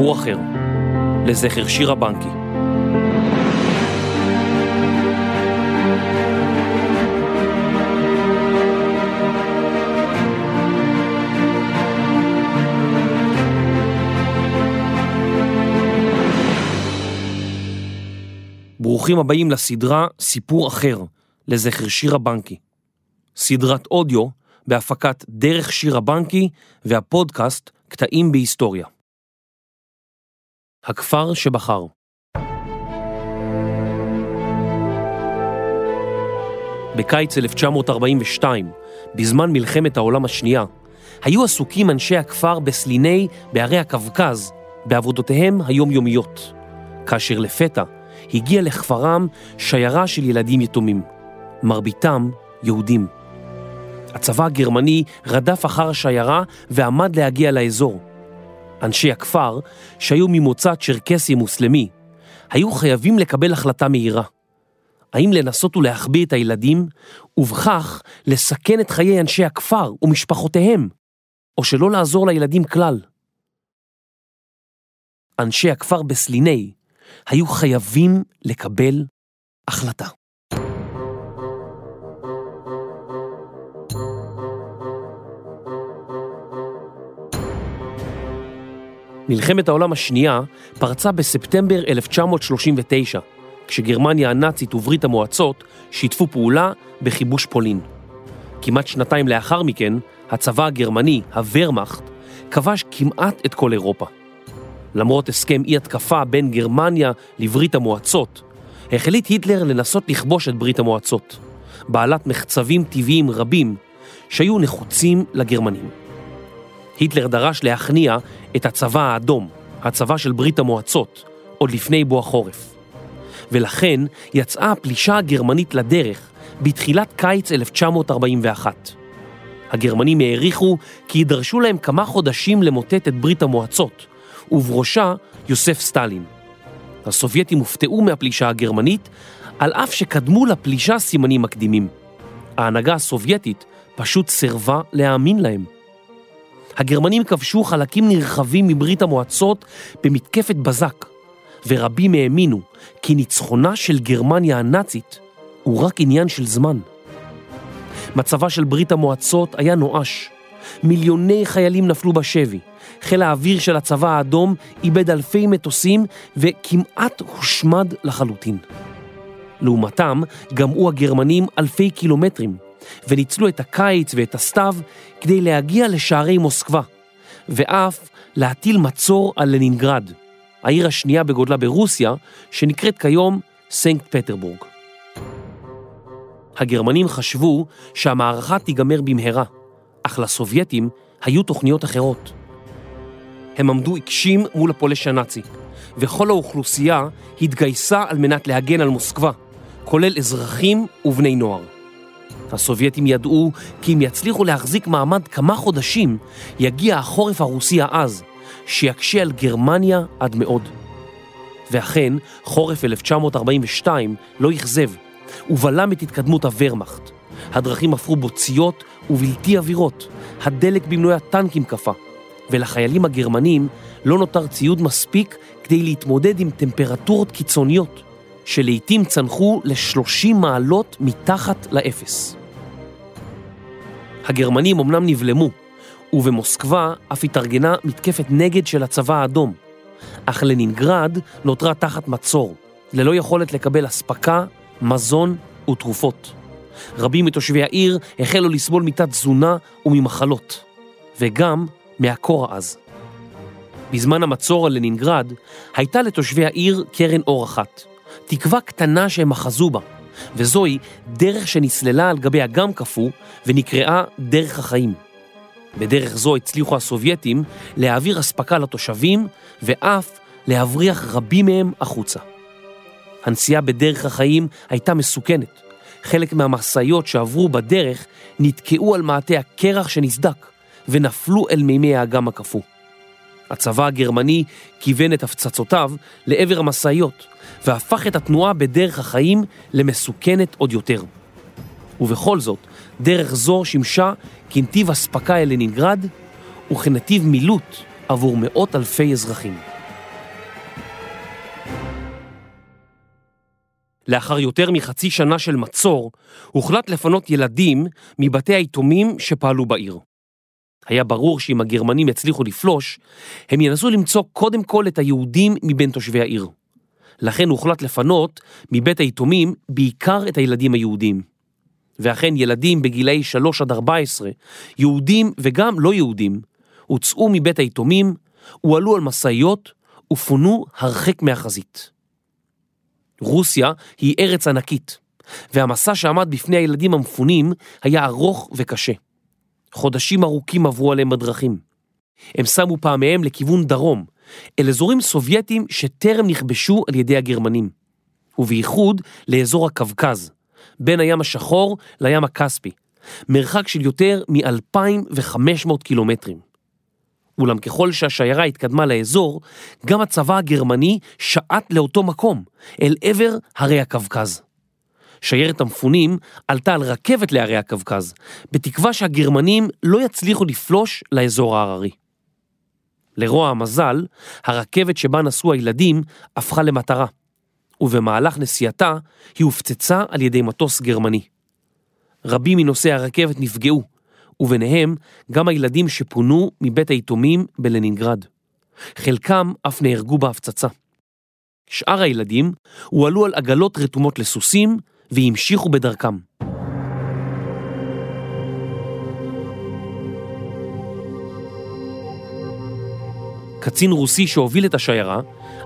סיפור אחר, לזכר שירה בנקי. ברוכים הבאים לסדרה סיפור אחר, לזכר שירה בנקי. סדרת אודיו בהפקת דרך שירה בנקי והפודקאסט קטעים בהיסטוריה. הכפר שבחר בקיץ 1942, בזמן מלחמת העולם השנייה, היו עסוקים אנשי הכפר בסליני בערי הקווקז בעבודותיהם היומיומיות, כאשר לפתע הגיע לכפרם שיירה של ילדים יתומים, מרביתם יהודים. הצבא הגרמני רדף אחר השיירה ועמד להגיע לאזור. אנשי הכפר, שהיו ממוצא צ'רקסי מוסלמי, היו חייבים לקבל החלטה מהירה. האם לנסות ולהחביא את הילדים, ובכך לסכן את חיי אנשי הכפר ומשפחותיהם, או שלא לעזור לילדים כלל? אנשי הכפר בסליני היו חייבים לקבל החלטה. מלחמת העולם השנייה פרצה בספטמבר 1939, כשגרמניה הנאצית וברית המועצות שיתפו פעולה בכיבוש פולין. כמעט שנתיים לאחר מכן, הצבא הגרמני, הוורמאכט, כבש כמעט את כל אירופה. למרות הסכם אי התקפה בין גרמניה לברית המועצות, החליט היטלר לנסות לכבוש את ברית המועצות, בעלת מחצבים טבעיים רבים שהיו נחוצים לגרמנים. היטלר דרש להכניע את הצבא האדום, הצבא של ברית המועצות, עוד לפני בוא החורף. ולכן יצאה הפלישה הגרמנית לדרך בתחילת קיץ 1941. הגרמנים העריכו כי יידרשו להם כמה חודשים למוטט את ברית המועצות, ובראשה יוסף סטלין. הסובייטים הופתעו מהפלישה הגרמנית, על אף שקדמו לפלישה סימנים מקדימים. ההנהגה הסובייטית פשוט סירבה להאמין להם. הגרמנים כבשו חלקים נרחבים מברית המועצות במתקפת בזק, ורבים האמינו כי ניצחונה של גרמניה הנאצית הוא רק עניין של זמן. מצבה של ברית המועצות היה נואש. מיליוני חיילים נפלו בשבי, חיל האוויר של הצבא האדום איבד אלפי מטוסים וכמעט הושמד לחלוטין. לעומתם גמעו הגרמנים אלפי קילומטרים וניצלו את הקיץ ואת הסתיו כדי להגיע לשערי מוסקבה ואף להטיל מצור על לנינגרד, העיר השנייה בגודלה ברוסיה שנקראת כיום סנקט פטרבורג. הגרמנים חשבו שהמערכה תיגמר במהרה, אך לסובייטים היו תוכניות אחרות. הם עמדו עיקשים מול הפולש הנאצי, וכל האוכלוסייה התגייסה על מנת להגן על מוסקבה, כולל אזרחים ובני נוער. הסובייטים ידעו כי אם יצליחו להחזיק מעמד כמה חודשים, יגיע החורף הרוסי העז, שיקשה על גרמניה עד מאוד. ואכן, חורף 1942 לא אכזב, ובלם את התקדמות הוורמאכט. הדרכים הפכו בוציות ובלתי עבירות, הדלק במנועי הטנקים קפא, ולחיילים הגרמנים לא נותר ציוד מספיק כדי להתמודד עם טמפרטורות קיצוניות, שלעיתים צנחו ל-30 מעלות מתחת לאפס. הגרמנים אמנם נבלמו, ובמוסקבה אף התארגנה מתקפת נגד של הצבא האדום, אך לנינגרד נותרה תחת מצור, ללא יכולת לקבל אספקה, מזון ותרופות. רבים מתושבי העיר החלו לסבול מתת תזונה וממחלות, וגם מהקור העז. בזמן המצור על לנינגרד הייתה לתושבי העיר קרן אור אחת, תקווה קטנה שהם אחזו בה, וזוהי דרך שנסללה על גבי אגם קפוא ונקראה דרך החיים. בדרך זו הצליחו הסובייטים להעביר אספקה לתושבים ואף להבריח רבים מהם החוצה. הנסיעה בדרך החיים הייתה מסוכנת. חלק מהמשאיות שעברו בדרך נתקעו על מעטה הקרח שנסדק ונפלו אל מימי האגם הקפוא. הצבא הגרמני כיוון את הפצצותיו לעבר המשאיות והפך את התנועה בדרך החיים למסוכנת עוד יותר. ובכל זאת, דרך זו שימשה כנתיב אספקה אל לנינגרד וכנתיב מילוט עבור מאות אלפי אזרחים. לאחר יותר מחצי שנה של מצור, הוחלט לפנות ילדים מבתי היתומים שפעלו בעיר. היה ברור שאם הגרמנים יצליחו לפלוש, הם ינסו למצוא קודם כל את היהודים מבין תושבי העיר. לכן הוחלט לפנות מבית היתומים בעיקר את הילדים היהודים. ואכן ילדים בגילאי 3 עד 14, יהודים וגם לא יהודים, הוצאו מבית היתומים, הועלו על משאיות ופונו הרחק מהחזית. רוסיה היא ארץ ענקית, והמסע שעמד בפני הילדים המפונים היה ארוך וקשה. חודשים ארוכים עברו עליהם בדרכים. הם שמו פעמיהם לכיוון דרום, אל אזורים סובייטיים שטרם נכבשו על ידי הגרמנים, ובייחוד לאזור הקווקז, בין הים השחור לים הכספי, מרחק של יותר מ-2,500 קילומטרים. אולם ככל שהשיירה התקדמה לאזור, גם הצבא הגרמני שעט לאותו מקום, אל עבר הרי הקווקז. שיירת המפונים עלתה על רכבת להרי הקווקז, בתקווה שהגרמנים לא יצליחו לפלוש לאזור ההררי. לרוע המזל, הרכבת שבה נסעו הילדים הפכה למטרה, ובמהלך נסיעתה היא הופצצה על ידי מטוס גרמני. רבים מנוסעי הרכבת נפגעו, וביניהם גם הילדים שפונו מבית היתומים בלנינגרד. חלקם אף נהרגו בהפצצה. שאר הילדים הועלו על עגלות רתומות לסוסים והמשיכו בדרכם. קצין רוסי שהוביל את השיירה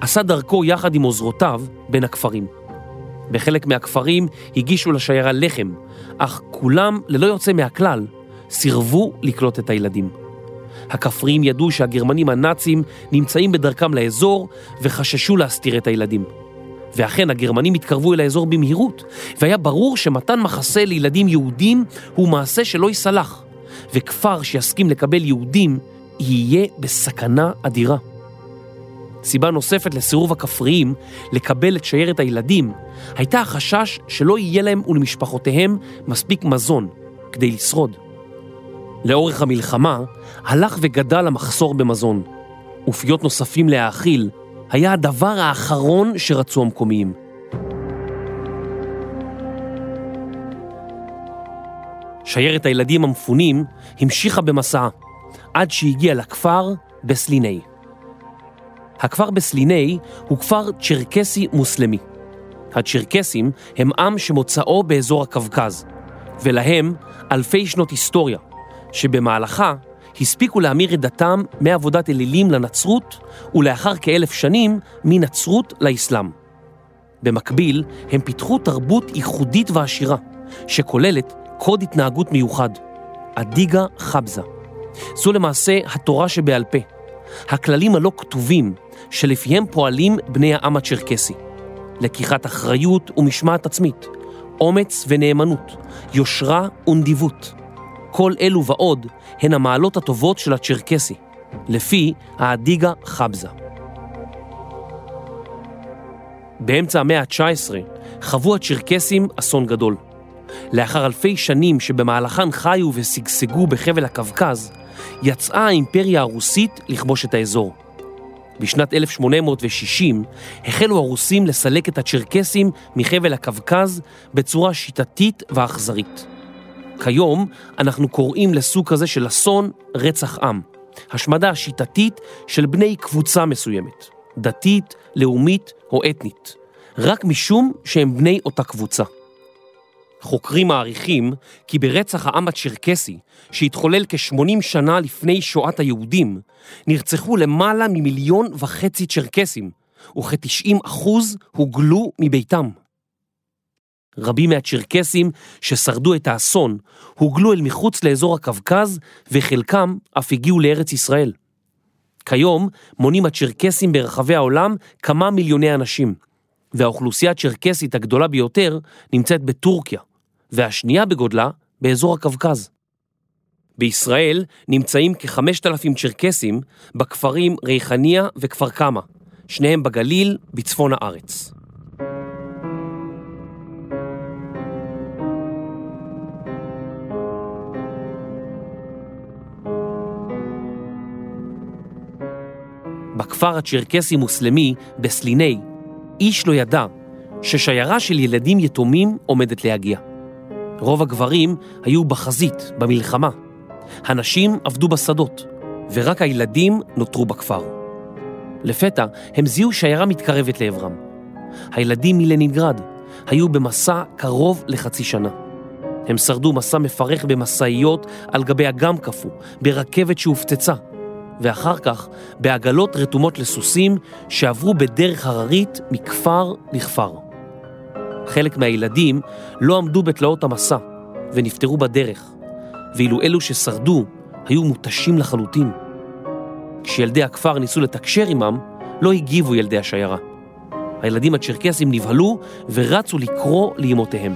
עשה דרכו יחד עם עוזרותיו בין הכפרים. בחלק מהכפרים הגישו לשיירה לחם, אך כולם, ללא יוצא מהכלל, סירבו לקלוט את הילדים. הכפריים ידעו שהגרמנים הנאצים נמצאים בדרכם לאזור וחששו להסתיר את הילדים. ואכן הגרמנים התקרבו אל האזור במהירות, והיה ברור שמתן מחסה לילדים יהודים הוא מעשה שלא ייסלח, וכפר שיסכים לקבל יהודים יהיה בסכנה אדירה. סיבה נוספת לסירוב הכפריים לקבל את שיירת הילדים הייתה החשש שלא יהיה להם ולמשפחותיהם מספיק מזון כדי לשרוד. לאורך המלחמה הלך וגדל המחסור במזון, ופיות נוספים להאכיל היה הדבר האחרון שרצו המקומיים. שיירת הילדים המפונים המשיכה במסעה עד שהגיע לכפר בסליני. הכפר בסליני הוא כפר צ'רקסי מוסלמי. הצ'רקסים הם עם שמוצאו באזור הקווקז, ולהם אלפי שנות היסטוריה, שבמהלכה הספיקו להמיר את דתם מעבודת אלילים לנצרות, ולאחר כאלף שנים מנצרות לאסלאם. במקביל, הם פיתחו תרבות ייחודית ועשירה, שכוללת קוד התנהגות מיוחד, אדיגה חבזה. זו למעשה התורה שבעל פה, הכללים הלא כתובים שלפיהם פועלים בני העם הצ'רקסי. לקיחת אחריות ומשמעת עצמית, אומץ ונאמנות, יושרה ונדיבות. כל אלו ועוד הן המעלות הטובות של הצ'רקסי, לפי האדיגה חבזה. באמצע המאה ה-19 חוו הצ'רקסים אסון גדול. לאחר אלפי שנים שבמהלכן חיו ושגשגו בחבל הקווקז, יצאה האימפריה הרוסית לכבוש את האזור. בשנת 1860 החלו הרוסים לסלק את הצ'רקסים מחבל הקווקז בצורה שיטתית ואכזרית. כיום אנחנו קוראים לסוג כזה של אסון רצח עם, השמדה שיטתית של בני קבוצה מסוימת, דתית, לאומית או אתנית, רק משום שהם בני אותה קבוצה. חוקרים מעריכים כי ברצח העם הצ'רקסי, שהתחולל כ-80 שנה לפני שואת היהודים, נרצחו למעלה ממיליון וחצי צ'רקסים, וכ-90 אחוז הוגלו מביתם. רבים מהצ'רקסים ששרדו את האסון הוגלו אל מחוץ לאזור הקווקז, וחלקם אף הגיעו לארץ ישראל. כיום מונים הצ'רקסים ברחבי העולם כמה מיליוני אנשים, והאוכלוסייה הצ'רקסית הגדולה ביותר נמצאת בטורקיה, והשנייה בגודלה באזור הקווקז. בישראל נמצאים כ-5,000 צ'רקסים בכפרים ריחניה וכפר קמא, שניהם בגליל, בצפון הארץ. בכפר הצ'רקסי-מוסלמי בסליני, איש לא ידע ששיירה של ילדים יתומים עומדת להגיע. רוב הגברים היו בחזית, במלחמה. הנשים עבדו בשדות, ורק הילדים נותרו בכפר. לפתע הם זיהו שיירה מתקרבת לעברם. הילדים מלנינגרד היו במסע קרוב לחצי שנה. הם שרדו מסע מפרך במשאיות על גבי אגם קפוא, ברכבת שהופצצה, ואחר כך בעגלות רתומות לסוסים שעברו בדרך הררית מכפר לכפר. חלק מהילדים לא עמדו בתלאות המסע ונפטרו בדרך, ואילו אלו ששרדו היו מותשים לחלוטין. כשילדי הכפר ניסו לתקשר עמם, לא הגיבו ילדי השיירה. הילדים הצ'רקסים נבהלו ורצו לקרוא לאמותיהם.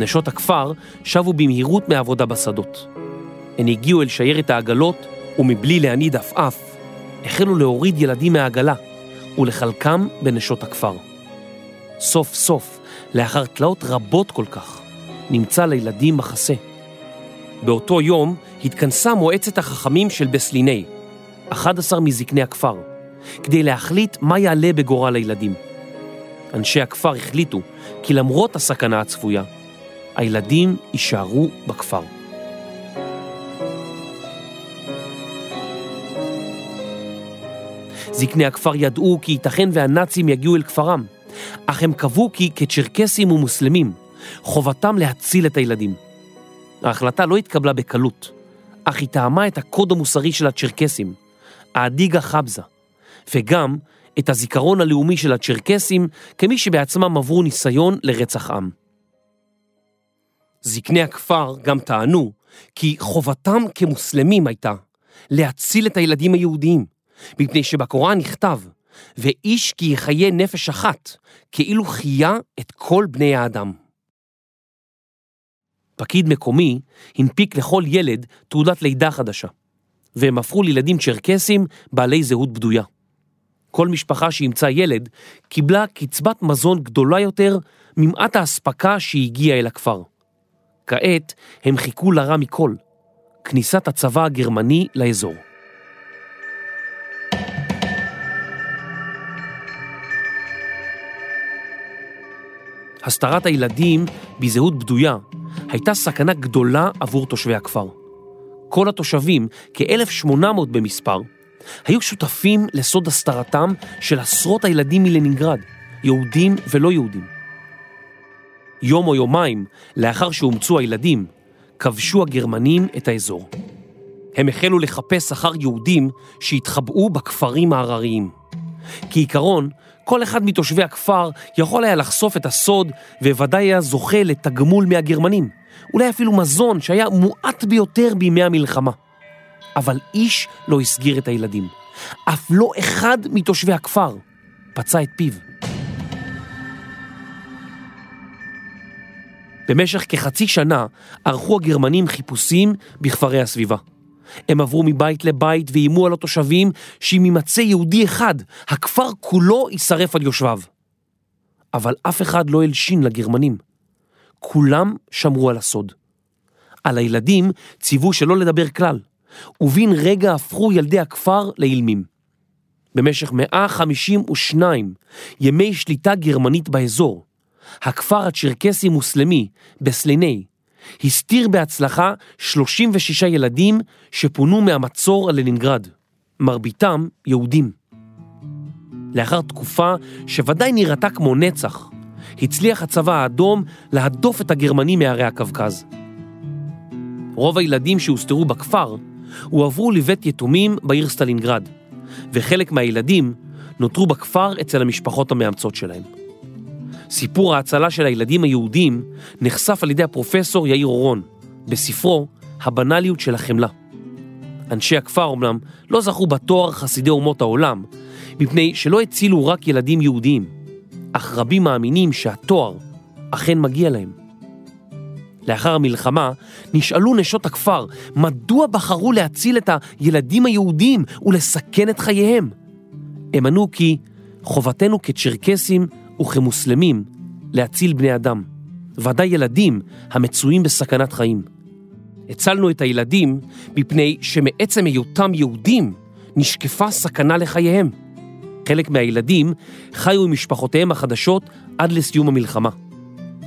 נשות הכפר שבו במהירות מעבודה בשדות. הן הגיעו אל שיירת העגלות, ומבלי להניד עפעף, החלו להוריד ילדים מהעגלה ולחלקם בנשות הכפר. סוף סוף, לאחר תלאות רבות כל כך, נמצא לילדים מחסה. באותו יום התכנסה מועצת החכמים של בסליני, 11 מזקני הכפר, כדי להחליט מה יעלה בגורל הילדים. אנשי הכפר החליטו כי למרות הסכנה הצפויה, הילדים יישארו בכפר. זקני הכפר ידעו כי ייתכן והנאצים יגיעו אל כפרם, אך הם קבעו כי כצ'רקסים ומוסלמים, חובתם להציל את הילדים. ההחלטה לא התקבלה בקלות, אך היא טעמה את הקוד המוסרי של הצ'רקסים, האדיגה חבזה, וגם את הזיכרון הלאומי של הצ'רקסים כמי שבעצמם עברו ניסיון לרצח עם. זקני הכפר גם טענו כי חובתם כמוסלמים הייתה להציל את הילדים היהודיים, מפני שבקוראן נכתב, ואיש כי יחיה נפש אחת, כאילו חיה את כל בני האדם. פקיד מקומי הנפיק לכל ילד תעודת לידה חדשה, והם הפכו לילדים צ'רקסים בעלי זהות בדויה. כל משפחה שימצא ילד קיבלה קצבת מזון גדולה יותר ממעט האספקה שהגיעה אל הכפר. כעת הם חיכו לרע מכל, כניסת הצבא הגרמני לאזור. הסתרת הילדים בזהות בדויה הייתה סכנה גדולה עבור תושבי הכפר. כל התושבים, כ-1,800 במספר, היו שותפים לסוד הסתרתם של עשרות הילדים מלנינגרד, יהודים ולא יהודים. יום או יומיים לאחר שאומצו הילדים, כבשו הגרמנים את האזור. הם החלו לחפש אחר יהודים שהתחבאו בכפרים ההרריים. כעיקרון, כל אחד מתושבי הכפר יכול היה לחשוף את הסוד וודאי היה זוכה לתגמול מהגרמנים, אולי אפילו מזון שהיה מועט ביותר בימי המלחמה. אבל איש לא הסגיר את הילדים. אף לא אחד מתושבי הכפר פצע את פיו. במשך כחצי שנה ערכו הגרמנים חיפושים בכפרי הסביבה. הם עברו מבית לבית ואיימו על התושבים שאם יימצא יהודי אחד, הכפר כולו יישרף על יושביו. אבל אף אחד לא הלשין לגרמנים. כולם שמרו על הסוד. על הילדים ציוו שלא לדבר כלל, ובין רגע הפכו ילדי הכפר לאילמים. במשך 152 ימי שליטה גרמנית באזור, הכפר הצ'רקסי-מוסלמי בסליני הסתיר בהצלחה 36 ילדים שפונו מהמצור על לנינגרד, מרביתם יהודים. לאחר תקופה שוודאי נראתה כמו נצח, הצליח הצבא האדום להדוף את הגרמנים מהרי הקווקז. רוב הילדים שהוסתרו בכפר הועברו לבית יתומים בעיר סטלינגרד, וחלק מהילדים נותרו בכפר אצל המשפחות המאמצות שלהם. סיפור ההצלה של הילדים היהודים נחשף על ידי הפרופסור יאיר אורון בספרו "הבנאליות של החמלה". אנשי הכפר אמנם לא זכו בתואר חסידי אומות העולם, מפני שלא הצילו רק ילדים יהודים, אך רבים מאמינים שהתואר אכן מגיע להם. לאחר המלחמה נשאלו נשות הכפר מדוע בחרו להציל את הילדים היהודים ולסכן את חייהם. הם ענו כי חובתנו כצ'רקסים וכמוסלמים להציל בני אדם, ודאי ילדים המצויים בסכנת חיים. הצלנו את הילדים מפני שמעצם היותם יהודים נשקפה סכנה לחייהם. חלק מהילדים חיו עם משפחותיהם החדשות עד לסיום המלחמה.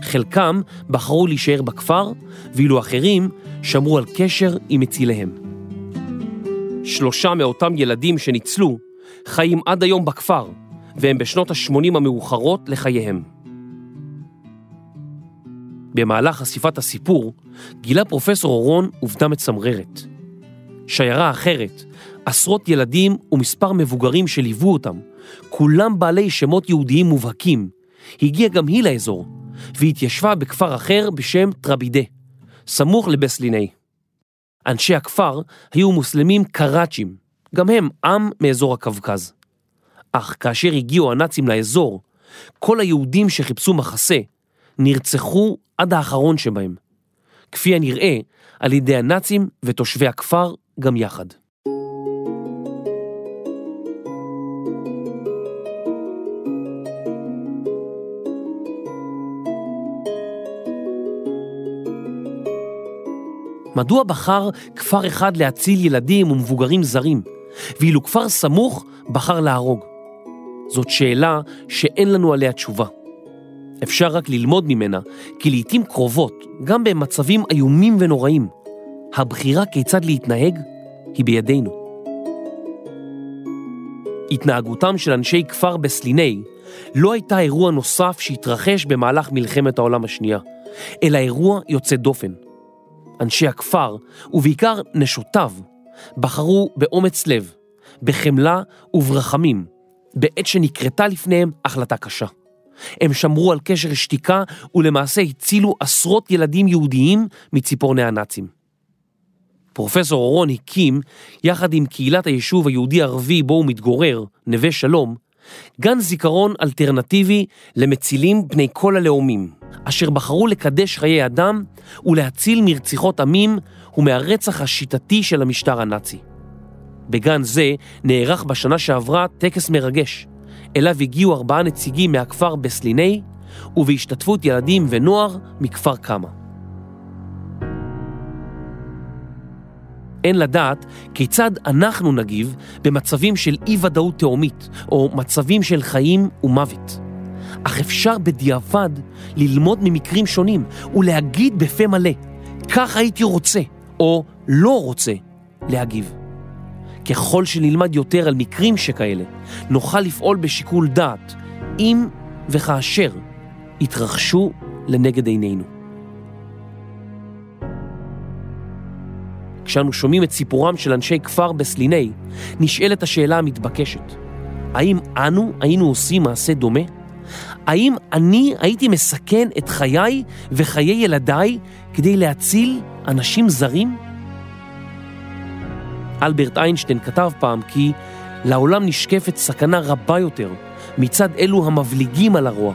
חלקם בחרו להישאר בכפר, ואילו אחרים שמרו על קשר עם מציליהם. שלושה מאותם ילדים שניצלו חיים עד היום בכפר, והם בשנות ה-80 המאוחרות לחייהם. במהלך חשיפת הסיפור גילה פרופסור אורון עובדה מצמררת. שיירה אחרת, עשרות ילדים ומספר מבוגרים שליוו אותם, כולם בעלי שמות יהודיים מובהקים, הגיעה גם היא לאזור, והתיישבה בכפר אחר בשם טרבידה, סמוך לבסליני. אנשי הכפר היו מוסלמים קראצ'ים, גם הם עם מאזור הקווקז. אך כאשר הגיעו הנאצים לאזור, כל היהודים שחיפשו מחסה נרצחו עד האחרון שבהם. כפי הנראה, על ידי הנאצים ותושבי הכפר גם יחד. מדוע בחר כפר אחד להציל ילדים ומבוגרים זרים, ואילו כפר סמוך בחר להרוג? זאת שאלה שאין לנו עליה תשובה. אפשר רק ללמוד ממנה, כי לעתים קרובות, גם במצבים איומים ונוראים, הבחירה כיצד להתנהג היא בידינו. התנהגותם של אנשי כפר בסליני לא הייתה אירוע נוסף שהתרחש במהלך מלחמת העולם השנייה, אלא אירוע יוצא דופן. אנשי הכפר, ובעיקר נשותיו, בחרו באומץ לב, בחמלה וברחמים, בעת שנקרתה לפניהם החלטה קשה. הם שמרו על קשר שתיקה ולמעשה הצילו עשרות ילדים יהודיים מציפורני הנאצים. פרופסור אורון הקים, יחד עם קהילת היישוב היהודי-ערבי בו הוא מתגורר, נווה שלום, גן זיכרון אלטרנטיבי למצילים בני כל הלאומים, אשר בחרו לקדש חיי אדם ולהציל מרציחות עמים ומהרצח השיטתי של המשטר הנאצי. בגן זה נערך בשנה שעברה טקס מרגש, אליו הגיעו ארבעה נציגים מהכפר בסליני, ובהשתתפות ילדים ונוער מכפר קמא. אין לדעת כיצד אנחנו נגיב במצבים של אי-ודאות תהומית, או מצבים של חיים ומוות. אך אפשר בדיעבד ללמוד ממקרים שונים ולהגיד בפה מלא, כך הייתי רוצה, או לא רוצה, להגיב. ככל שנלמד יותר על מקרים שכאלה, נוכל לפעול בשיקול דעת, אם וכאשר יתרחשו לנגד עינינו. כשאנו שומעים את סיפורם של אנשי כפר בסליני, נשאלת השאלה המתבקשת, האם אנו היינו עושים מעשה דומה? האם אני הייתי מסכן את חיי וחיי ילדיי כדי להציל אנשים זרים? אלברט איינשטיין כתב פעם כי לעולם נשקפת סכנה רבה יותר מצד אלו המבליגים על הרוע,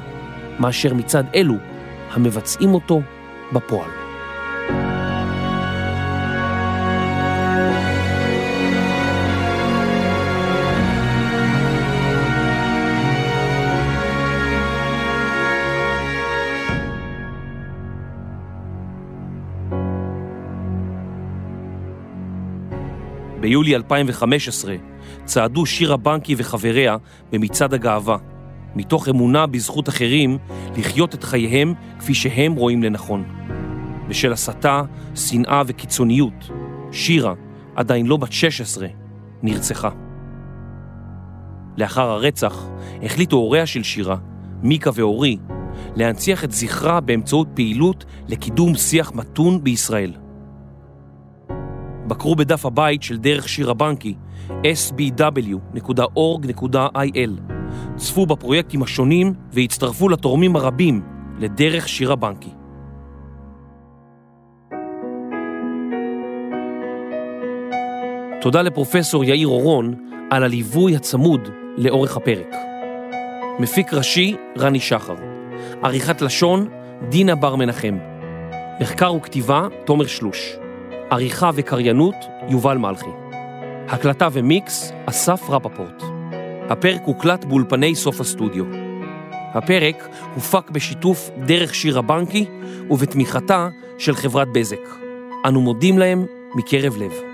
מאשר מצד אלו המבצעים אותו בפועל. ביולי 2015 צעדו שירה בנקי וחבריה במצעד הגאווה, מתוך אמונה בזכות אחרים לחיות את חייהם כפי שהם רואים לנכון. בשל הסתה, שנאה וקיצוניות, שירה, עדיין לא בת 16, נרצחה. לאחר הרצח החליטו הוריה של שירה, מיקה ואורי, להנציח את זכרה באמצעות פעילות לקידום שיח מתון בישראל. בקרו בדף הבית של דרך שיר הבנקי, sbw.org.il. צפו בפרויקטים השונים והצטרפו לתורמים הרבים לדרך שיר הבנקי. תודה לפרופסור יאיר אורון על הליווי הצמוד לאורך הפרק. מפיק ראשי, רני שחר. עריכת לשון, דינה בר מנחם. מחקר וכתיבה, תומר שלוש. עריכה וקריינות, יובל מלכי. הקלטה ומיקס, אסף רפפורט. הפרק הוקלט באולפני סוף הסטודיו. הפרק הופק בשיתוף דרך שיר הבנקי ובתמיכתה של חברת בזק. אנו מודים להם מקרב לב.